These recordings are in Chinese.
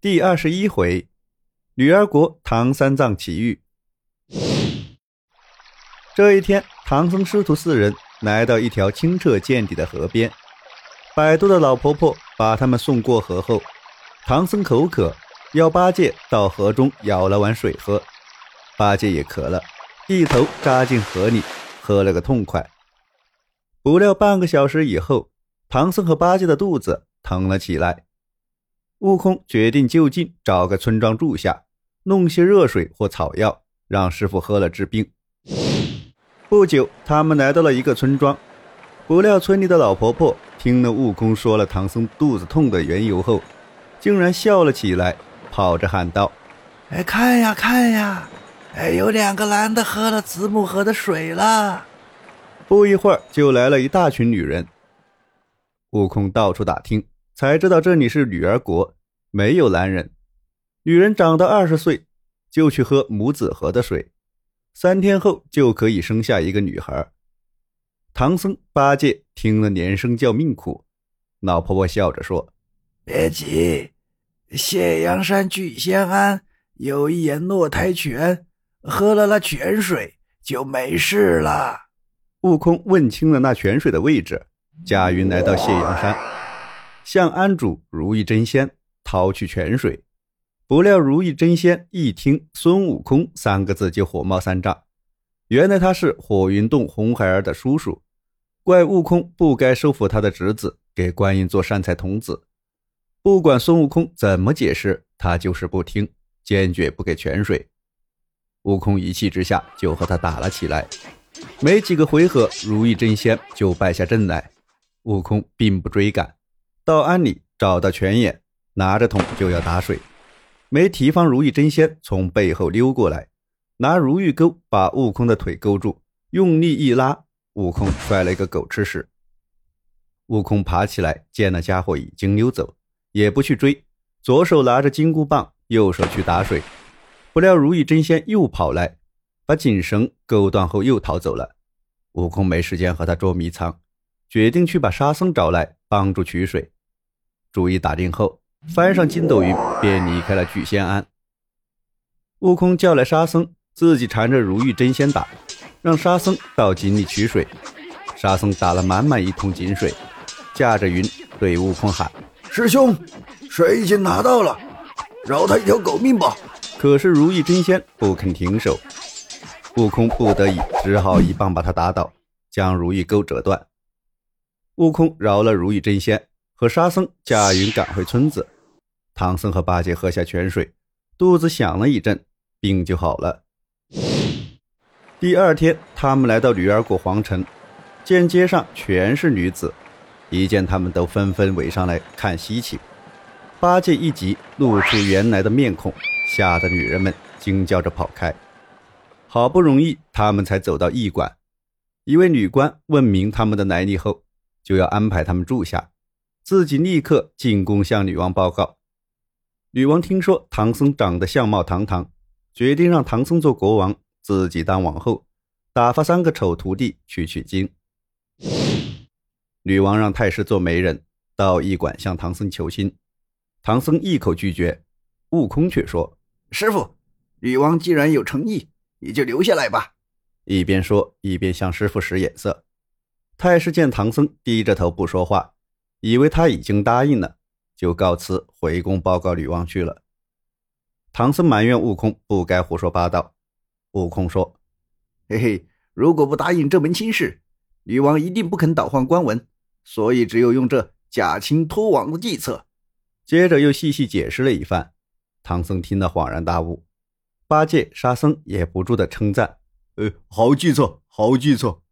第二十一回，女儿国唐三藏奇遇。这一天，唐僧师徒四人来到一条清澈见底的河边。摆渡的老婆婆把他们送过河后，唐僧口渴，要八戒到河中舀了碗水喝。八戒也渴了，一头扎进河里，喝了个痛快。不料半个小时以后，唐僧和八戒的肚子疼了起来。悟空决定就近找个村庄住下，弄些热水或草药，让师傅喝了治病。不久，他们来到了一个村庄，不料村里的老婆婆听了悟空说了唐僧肚子痛的缘由后，竟然笑了起来，跑着喊道：“哎，看呀看呀，哎，有两个男的喝了子母河的水了。”不一会儿，就来了一大群女人。悟空到处打听。才知道这里是女儿国，没有男人。女人长到二十岁，就去喝母子河的水，三天后就可以生下一个女孩。唐僧、八戒听了连声叫命苦。老婆婆笑着说：“别急，谢阳山聚仙庵有一眼落胎泉，喝了那泉水就没事了。”悟空问清了那泉水的位置，驾云来到谢阳山。向庵主如意真仙讨取泉水，不料如意真仙一听“孙悟空”三个字就火冒三丈。原来他是火云洞红孩儿的叔叔，怪悟空不该收服他的侄子，给观音做善财童子。不管孙悟空怎么解释，他就是不听，坚决不给泉水。悟空一气之下就和他打了起来，没几个回合，如意真仙就败下阵来。悟空并不追赶。到庵里找到泉眼，拿着桶就要打水，没提防如意真仙从背后溜过来，拿如意钩把悟空的腿勾住，用力一拉，悟空摔了一个狗吃屎。悟空爬起来，见那家伙已经溜走，也不去追，左手拿着金箍棒，右手去打水。不料如意真仙又跑来，把紧绳勾断后又逃走了。悟空没时间和他捉迷藏，决定去把沙僧找来帮助取水。主意打定后，翻上筋斗云，便离开了聚仙庵。悟空叫来沙僧，自己缠着如意真仙打，让沙僧到井里取水。沙僧打了满满一桶井水，驾着云对悟空喊：“师兄，水已经拿到了，饶他一条狗命吧！”可是如意真仙不肯停手，悟空不得已只好一棒把他打倒，将如意钩折断。悟空饶了如意真仙。和沙僧驾云赶回村子，唐僧和八戒喝下泉水，肚子响了一阵，病就好了。第二天，他们来到女儿国皇城，见街上全是女子，一见他们都纷纷围上来看稀奇。八戒一急，露出原来的面孔，吓得女人们惊叫着跑开。好不容易，他们才走到驿馆，一位女官问明他们的来历后，就要安排他们住下。自己立刻进宫向女王报告。女王听说唐僧长得相貌堂堂，决定让唐僧做国王，自己当王后，打发三个丑徒弟去取经。女王让太师做媒人到驿馆向唐僧求亲，唐僧一口拒绝。悟空却说：“师傅，女王既然有诚意，你就留下来吧。”一边说一边向师傅使眼色。太师见唐僧低着头不说话。以为他已经答应了，就告辞回宫报告女王去了。唐僧埋怨悟空不该胡说八道。悟空说：“嘿嘿，如果不答应这门亲事，女王一定不肯倒换官文，所以只有用这假亲托王的计策。”接着又细细解释了一番。唐僧听得恍然大悟，八戒、沙僧也不住的称赞：“呃，好计策，好计策。”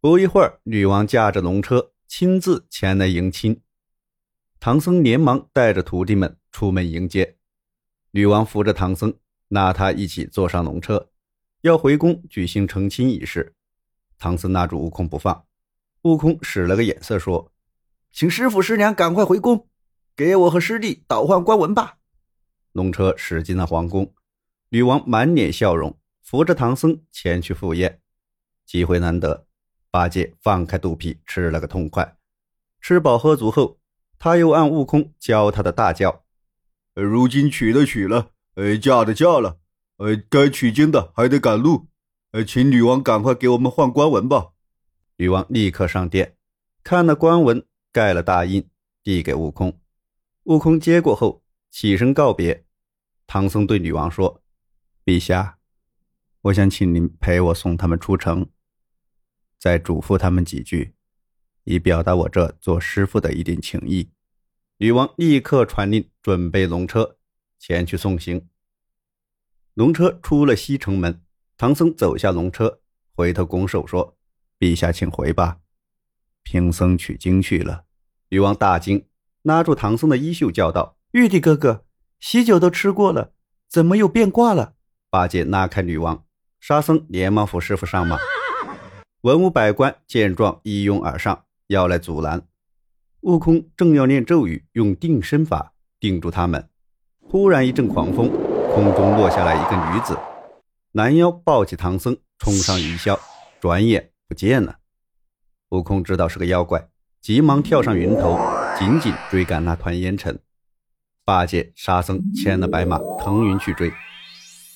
不一会儿，女王驾着龙车。亲自前来迎亲，唐僧连忙带着徒弟们出门迎接。女王扶着唐僧，拉他一起坐上龙车，要回宫举行成亲仪式。唐僧拉住悟空不放，悟空使了个眼色说：“请师傅师娘赶快回宫，给我和师弟倒换官文吧。”龙车驶进了皇宫，女王满脸笑容，扶着唐僧前去赴宴。机会难得。八戒放开肚皮吃了个痛快，吃饱喝足后，他又按悟空教他的大教：“如今娶的娶了，呃，嫁的嫁了，呃，该取经的还得赶路，呃，请女王赶快给我们换官文吧。女王立刻上殿，看了官文，盖了大印，递给悟空。悟空接过后，起身告别。唐僧对女王说：“陛下，我想请您陪我送他们出城，再嘱咐他们几句，以表达我这做师傅的一点情谊。”女王立刻传令，准备龙车前去送行。龙车出了西城门，唐僧走下龙车，回头拱手说。陛下，请回吧，贫僧取经去了。女王大惊，拉住唐僧的衣袖叫道：“玉帝哥哥，喜酒都吃过了，怎么又变卦了？”八戒拉开女王，沙僧连忙扶师傅上马。文武百官见状一拥而上，要来阻拦。悟空正要念咒语，用定身法定住他们，忽然一阵狂风，空中落下来一个女子，拦腰抱起唐僧，冲上云霄，转眼。不见了，悟空知道是个妖怪，急忙跳上云头，紧紧追赶那团烟尘。八戒、沙僧牵了白马腾云去追，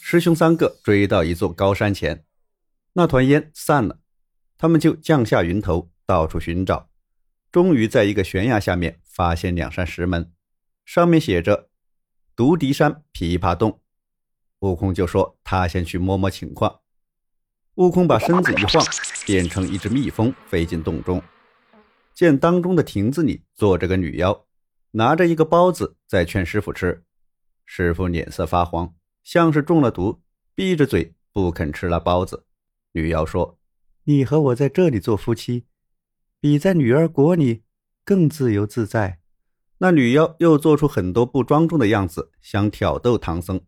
师兄三个追到一座高山前，那团烟散了，他们就降下云头，到处寻找，终于在一个悬崖下面发现两扇石门，上面写着“独敌山琵琶洞”。悟空就说他先去摸摸情况。悟空把身子一晃，变成一只蜜蜂，飞进洞中。见当中的亭子里坐着个女妖，拿着一个包子在劝师傅吃。师傅脸色发黄，像是中了毒，闭着嘴不肯吃那包子。女妖说：“你和我在这里做夫妻，比在女儿国里更自由自在。”那女妖又做出很多不庄重的样子，想挑逗唐僧。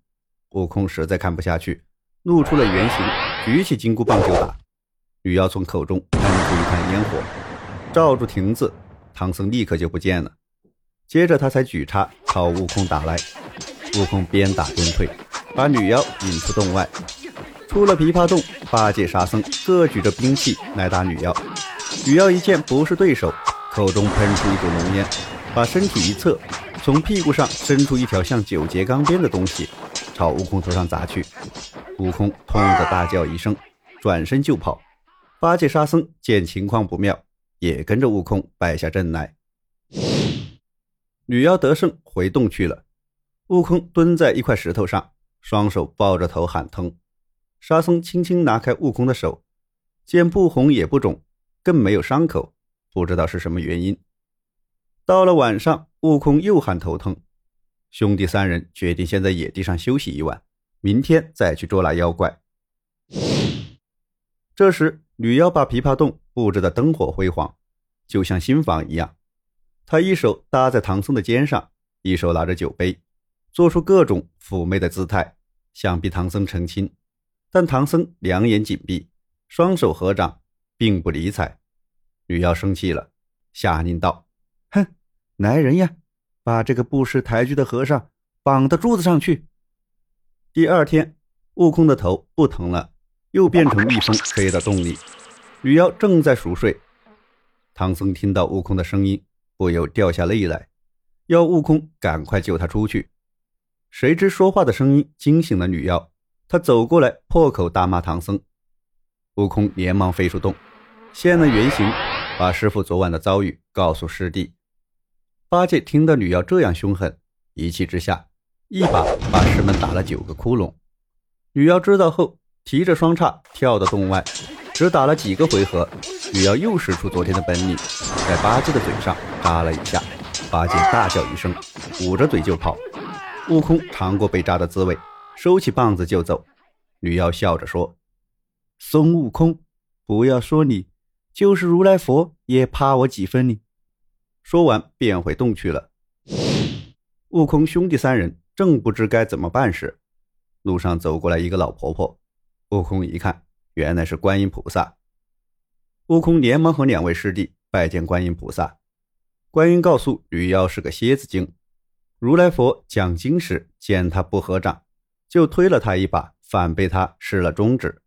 悟空实在看不下去，露出了原形。举起金箍棒就打，女妖从口中喷出一团烟火，罩住亭子，唐僧立刻就不见了。接着他才举叉朝悟空打来，悟空边打边退，把女妖引出洞外。出了琵琶洞，八戒、沙僧各举着兵器来打女妖。女妖一见不是对手，口中喷出一股浓烟，把身体一侧，从屁股上伸出一条像九节钢鞭的东西，朝悟空头上砸去。悟空痛的大叫一声，转身就跑。八戒、沙僧见情况不妙，也跟着悟空败下阵来。女妖得胜，回洞去了。悟空蹲在一块石头上，双手抱着头喊疼。沙僧轻轻拿开悟空的手，见不红也不肿，更没有伤口，不知道是什么原因。到了晚上，悟空又喊头疼，兄弟三人决定先在野地上休息一晚。明天再去捉拿妖怪。这时，女妖把琵琶洞布置的灯火辉煌，就像新房一样。她一手搭在唐僧的肩上，一手拿着酒杯，做出各种妩媚的姿态，想逼唐僧成亲。但唐僧两眼紧闭，双手合掌，并不理睬。女妖生气了，下令道：“哼，来人呀，把这个不识抬举的和尚绑到柱子上去。”第二天，悟空的头不疼了，又变成蜜蜂飞到洞里。女妖正在熟睡，唐僧听到悟空的声音，不由掉下泪来，要悟空赶快救他出去。谁知说话的声音惊醒了女妖，他走过来破口大骂唐僧。悟空连忙飞出洞，现了原形，把师傅昨晚的遭遇告诉师弟。八戒听到女妖这样凶狠，一气之下。一把把石门打了九个窟窿，女妖知道后，提着双叉跳到洞外，只打了几个回合，女妖又使出昨天的本领，在八戒的嘴上扎了一下，八戒大叫一声，捂着嘴就跑。悟空尝过被扎的滋味，收起棒子就走。女妖笑着说：“孙悟空，不要说你，就是如来佛也怕我几分呢。”说完便回洞去了。悟空兄弟三人。正不知该怎么办时，路上走过来一个老婆婆。悟空一看，原来是观音菩萨。悟空连忙和两位师弟拜见观音菩萨。观音告诉女妖是个蝎子精。如来佛讲经时见他不合掌，就推了他一把，反被他失了中指。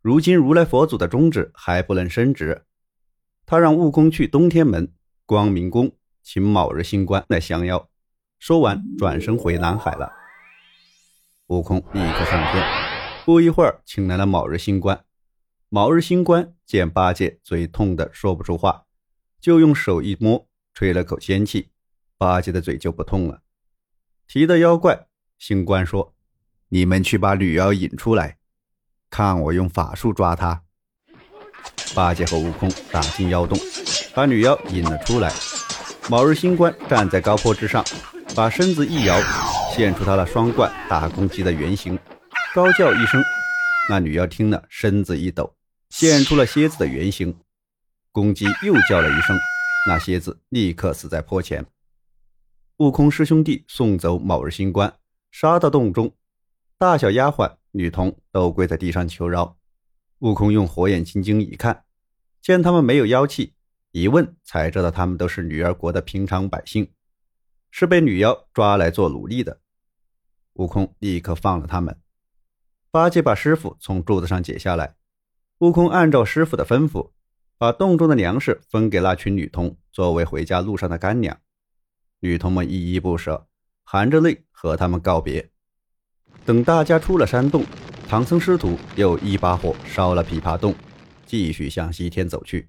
如今如来佛祖的中指还不能伸直，他让悟空去东天门、光明宫请卯日星官来降妖。说完，转身回南海了。悟空立刻上天，不一会儿，请来了卯日星官。卯日星官见八戒嘴痛的说不出话，就用手一摸，吹了口仙气，八戒的嘴就不痛了。提到妖怪，星官说：“你们去把女妖引出来，看我用法术抓她。”八戒和悟空打进妖洞，把女妖引了出来。卯日星官站在高坡之上，把身子一摇。现出他那双冠大公鸡的原形，高叫一声，那女妖听了，身子一抖，现出了蝎子的原形。公鸡又叫了一声，那蝎子立刻死在坡前。悟空师兄弟送走卯日星官，杀到洞中，大小丫鬟、女童都跪在地上求饶。悟空用火眼金睛一看，见他们没有妖气，一问才知道他们都是女儿国的平常百姓。是被女妖抓来做奴隶的，悟空立刻放了他们。八戒把师傅从柱子上解下来，悟空按照师傅的吩咐，把洞中的粮食分给那群女童作为回家路上的干粮。女童们依依不舍，含着泪和他们告别。等大家出了山洞，唐僧师徒又一把火烧了琵琶洞，继续向西天走去。